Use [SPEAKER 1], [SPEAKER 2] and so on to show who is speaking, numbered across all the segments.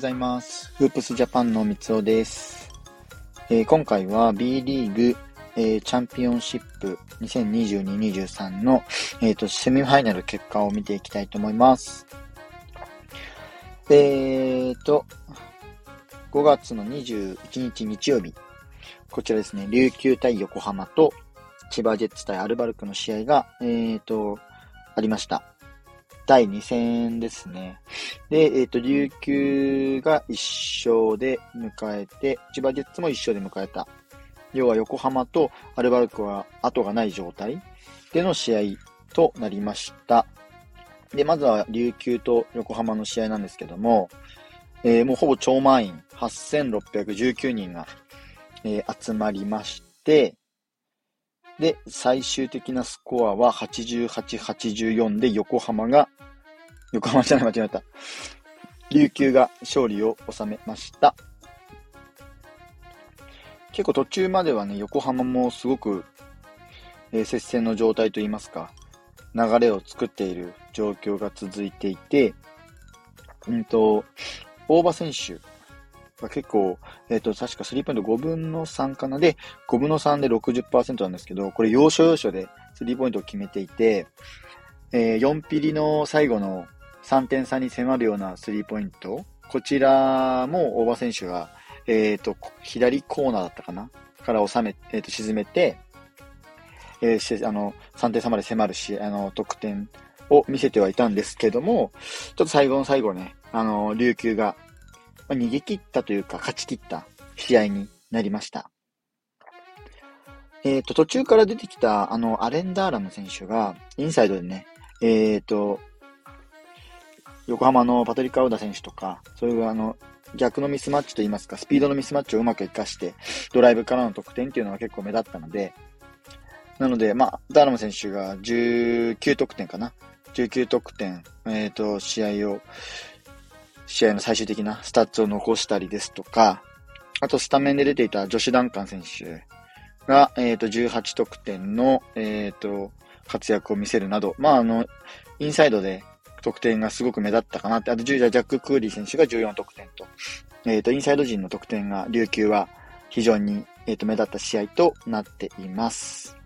[SPEAKER 1] ございます。フープスジャパンの三尾です。えー、今回は B リーグ、えー、チャンピオンシップ2022-23の、えーと、セミファイナル結果を見ていきたいと思います。えーと、5月の21日日曜日、こちらですね、琉球対横浜と千葉ジェッツ対アルバルクの試合が、えーと、ありました。第2戦ですね。で、えっ、ー、と、琉球が1勝で迎えて、千葉ジェッツも1勝で迎えた。要は横浜とアルバルクは後がない状態での試合となりました。で、まずは琉球と横浜の試合なんですけども、えー、もうほぼ超満員、8619人が、えー、集まりまして、で、最終的なスコアは88、84で横浜が、横浜じゃない、間違えた。琉球が勝利を収めました。結構途中まではね、横浜もすごく、えー、接戦の状態といいますか、流れを作っている状況が続いていて、うんと、大場選手結構、えっ、ー、と、確かスリーポイント5分の3かな。で、5分の3で60%なんですけど、これ要所要所でスリーポイントを決めていて、えー、4ピリの最後の3点差に迫るようなスリーポイント、こちらも大場選手が、えっ、ー、と、左コーナーだったかな。から収め、えっ、と、沈めて、えー、あの、3点差まで迫るし、あの、得点を見せてはいたんですけども、ちょっと最後の最後ね、あの、琉球がまあ、逃げ切ったというか勝ち切った試合になりました。えっ、ー、と、途中から出てきた、あの、アレンダーラム選手が、インサイドでね、えっ、ー、と、横浜のパトリック・アウダ選手とか、そういうあの、逆のミスマッチといいますか、スピードのミスマッチをうまく活かして、ドライブからの得点っていうのが結構目立ったので、なので、まあ、ダーラム選手が19得点かな。19得点、えっ、ー、と、試合を試合の最終的なスタッツを残したりですとか、あとスタメンで出ていたジョシュ・ダンカン選手が、えっ、ー、と、18得点の、えっ、ー、と、活躍を見せるなど、まあ、あの、インサイドで得点がすごく目立ったかなって、あと、ジャック・クーリー選手が14得点と、えっ、ー、と、インサイド陣の得点が琉球は非常に、えっ、と、目立った試合となっています。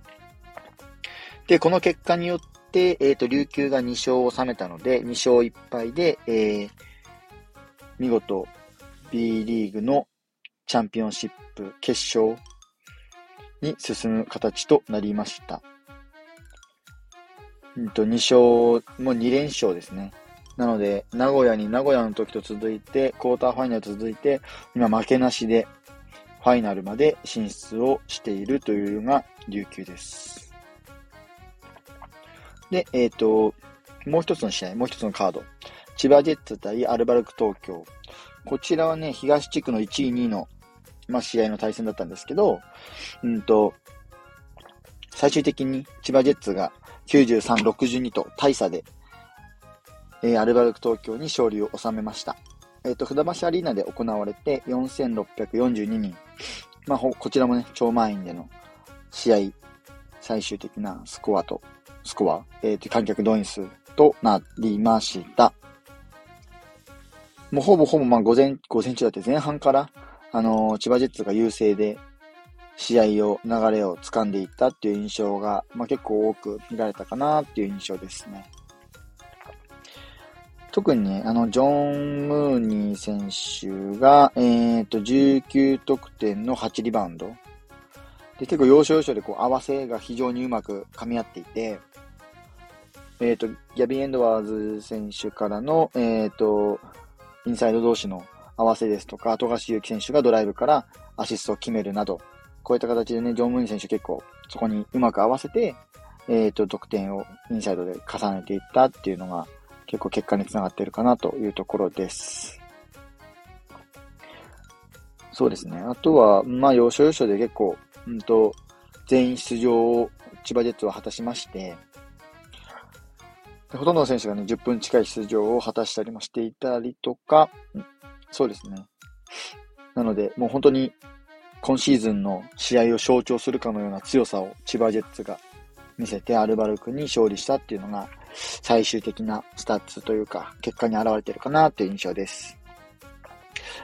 [SPEAKER 1] で、この結果によって、えっ、と、琉球が2勝を収めたので、2勝1敗で、えー、見事 B リーグのチャンピオンシップ決勝に進む形となりました。うんと、2勝、もう2連勝ですね。なので、名古屋に名古屋の時と続いて、クォーターファイナル続いて、今負けなしで、ファイナルまで進出をしているというのが琉球です。で、えっ、ー、と、もう一つの試合、もう一つのカード。千葉ジェッツ対アルバルク東京。こちらはね、東地区の1位、2位の、まあ、試合の対戦だったんですけど、うんと、最終的に千葉ジェッツが93、62と大差で、えー、アルバルク東京に勝利を収めました。えっ、ー、と、船橋アリーナで行われて4642人。まあ、こちらもね、超満員での試合、最終的なスコアと、スコア、えっ、ー、と、観客動員数となりました。もうほぼほぼまあ午前、午前中だって前半から、あのー、千葉ジェッツが優勢で、試合を、流れを掴んでいったっていう印象が、まあ、結構多く見られたかなっていう印象ですね。特にね、あの、ジョン・ムーニー選手が、えっ、ー、と、19得点の8リバウンド。で、結構要所要所でこう合わせが非常にうまく噛み合っていて、えっ、ー、と、ギャビン・エンドワーズ選手からの、えっ、ー、と、インサイド同士の合わせですとか、富樫勇樹選手がドライブからアシストを決めるなど、こういった形でね、ジョン・ムーン選手結構そこにうまく合わせて、えっ、ー、と、得点をインサイドで重ねていったっていうのが結構結果につながっているかなというところです。そうですね。あとは、まあ、要所要所で結構、うんと、全員出場を千葉ジェッツは果たしまして、ほとんどの選手がね、10分近い出場を果たしたりもしていたりとか、そうですね。なので、もう本当に今シーズンの試合を象徴するかのような強さを千葉ジェッツが見せてアルバルクに勝利したっていうのが最終的なスタッツというか結果に現れてるかなという印象です。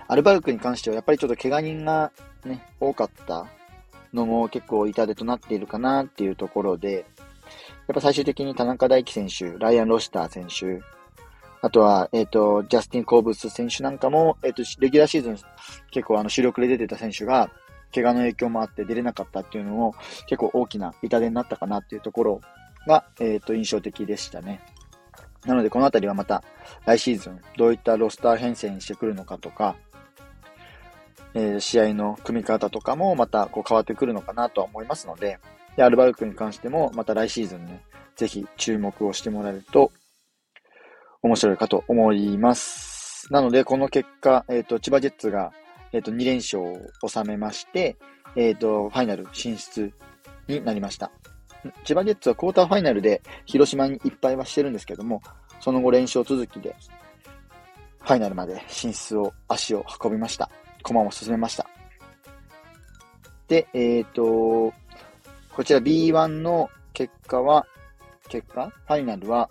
[SPEAKER 1] アルバルクに関してはやっぱりちょっと怪我人がね、多かったのも結構痛手となっているかなっていうところで、やっぱ最終的に田中大輝選手、ライアン・ロシター選手、あとは、えっ、ー、と、ジャスティン・コーブス選手なんかも、えっ、ー、と、レギュラーシーズン結構あの主力で出てた選手が、怪我の影響もあって出れなかったっていうのも結構大きな痛手になったかなっていうところが、えっ、ー、と、印象的でしたね。なので、このあたりはまた来シーズンどういったロスター編成にしてくるのかとか、えー、試合の組み方とかもまたこう変わってくるのかなとは思いますので、で、アルバルクに関してもまた来シーズンね、ぜひ注目をしてもらえると面白いかと思います。なので、この結果、えっ、ー、と、千葉ジェッツが、えっ、ー、と、2連勝を収めまして、えっ、ー、と、ファイナル進出になりました。千葉ジェッツはクォーターファイナルで広島にいっぱいはしてるんですけども、その後連勝続きで、ファイナルまで進出を、足を運びました。駒を進めました。で、えっ、と、こちら B1 の結果は、結果？ファイナルは、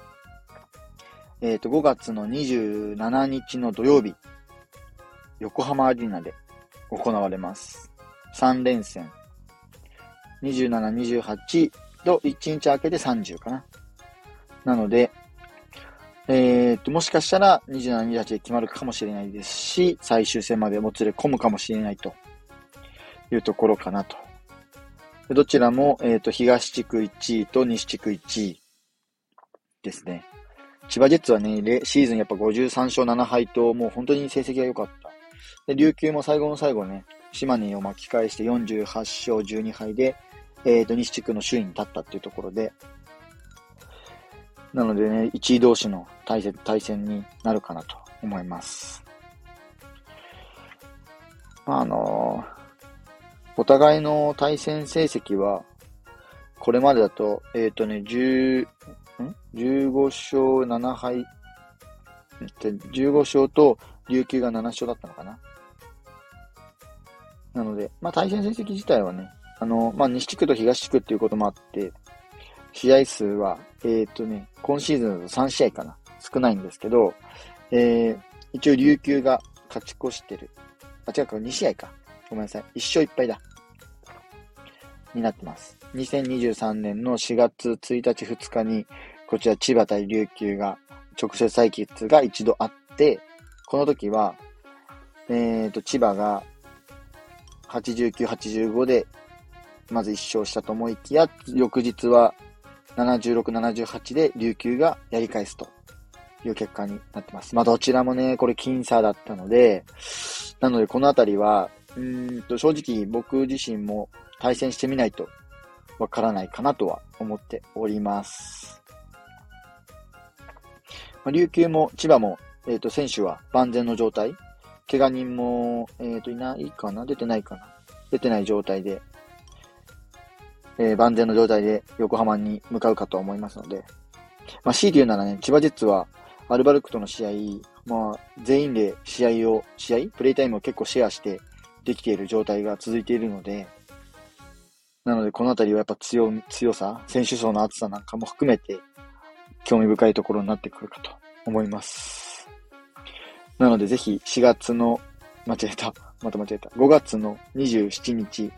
[SPEAKER 1] えっ、ー、と、5月の27日の土曜日、横浜アリーナで行われます。3連戦。27、28と1日明けて30かな。なので、えっ、ー、と、もしかしたら27、28で決まるかもしれないですし、最終戦までもつれ込むかもしれないというところかなと。どちらも、えっ、ー、と、東地区1位と西地区1位ですね。千葉ジェッツはね、シーズンやっぱ53勝7敗と、もう本当に成績が良かった。で、琉球も最後の最後ね、島根を巻き返して48勝12敗で、えっ、ー、と、西地区の首位に立ったっていうところで、なのでね、1位同士の対戦対戦になるかなと思います。あのー、お互いの対戦成績は、これまでだと、えっ、ー、とね、10、ん ?15 勝7敗。15勝と琉球が7勝だったのかな。なので、まあ対戦成績自体はね、あの、まあ西地区と東地区っていうこともあって、試合数は、えっ、ー、とね、今シーズンだと3試合かな。少ないんですけど、えー、一応琉球が勝ち越してる。あ、違うか、2試合か。ごめんなさい。1勝1敗だ。になってます。2023年の4月1日2日に、こちら千葉対琉球が直接対決が一度あって、この時は、えっ、ー、と、千葉が89、85で、まず1勝したと思いきや、翌日は76、78で琉球がやり返すという結果になってます。まあ、どちらもね、これ僅差だったので、なのでこのあたりは、うんと、正直僕自身も対戦してみないとわからないかなとは思っております。まあ、琉球も千葉も、え、ー、と、選手は万全の状態。怪我人も、え、ー、と、いないかな出てないかな出てない状態で、えー、万全の状態で横浜に向かうかと思いますので、まあ、強いて言うならね、千葉ジェッツは、アルバルクとの試合、まあ、全員で試合を、試合プレイタイムを結構シェアしてできている状態が続いているので、なので、このあたりはやっぱ強、強さ、選手層の厚さなんかも含めて、興味深いところになってくるかと思います。なので、ぜひ4月の、間違えた、また間違えた、5月の27日、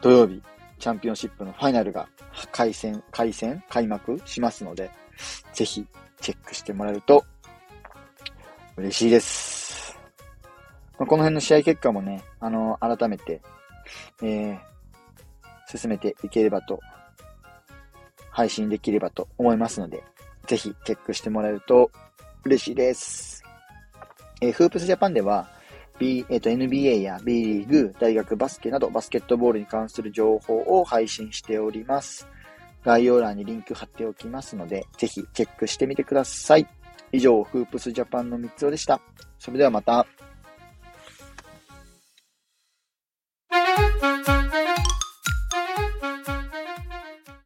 [SPEAKER 1] 土曜日、チャンピオンシップのファイナルが開戦、開戦、開幕しますので、ぜひチェックしてもらえると嬉しいです。まあ、この辺の試合結果もね、あの、改めて、えー、進めていければと、配信できればと思いますので、ぜひチェックしてもらえると嬉しいです。えー、フープスジャパンでは、B、えっ、ー、と、NBA や B リーグ、大学バスケなどバスケットボールに関する情報を配信しております。概要欄にリンク貼っておきますので、ぜひチェックしてみてください。以上、フープスジャパンの3つおでした。それではまた。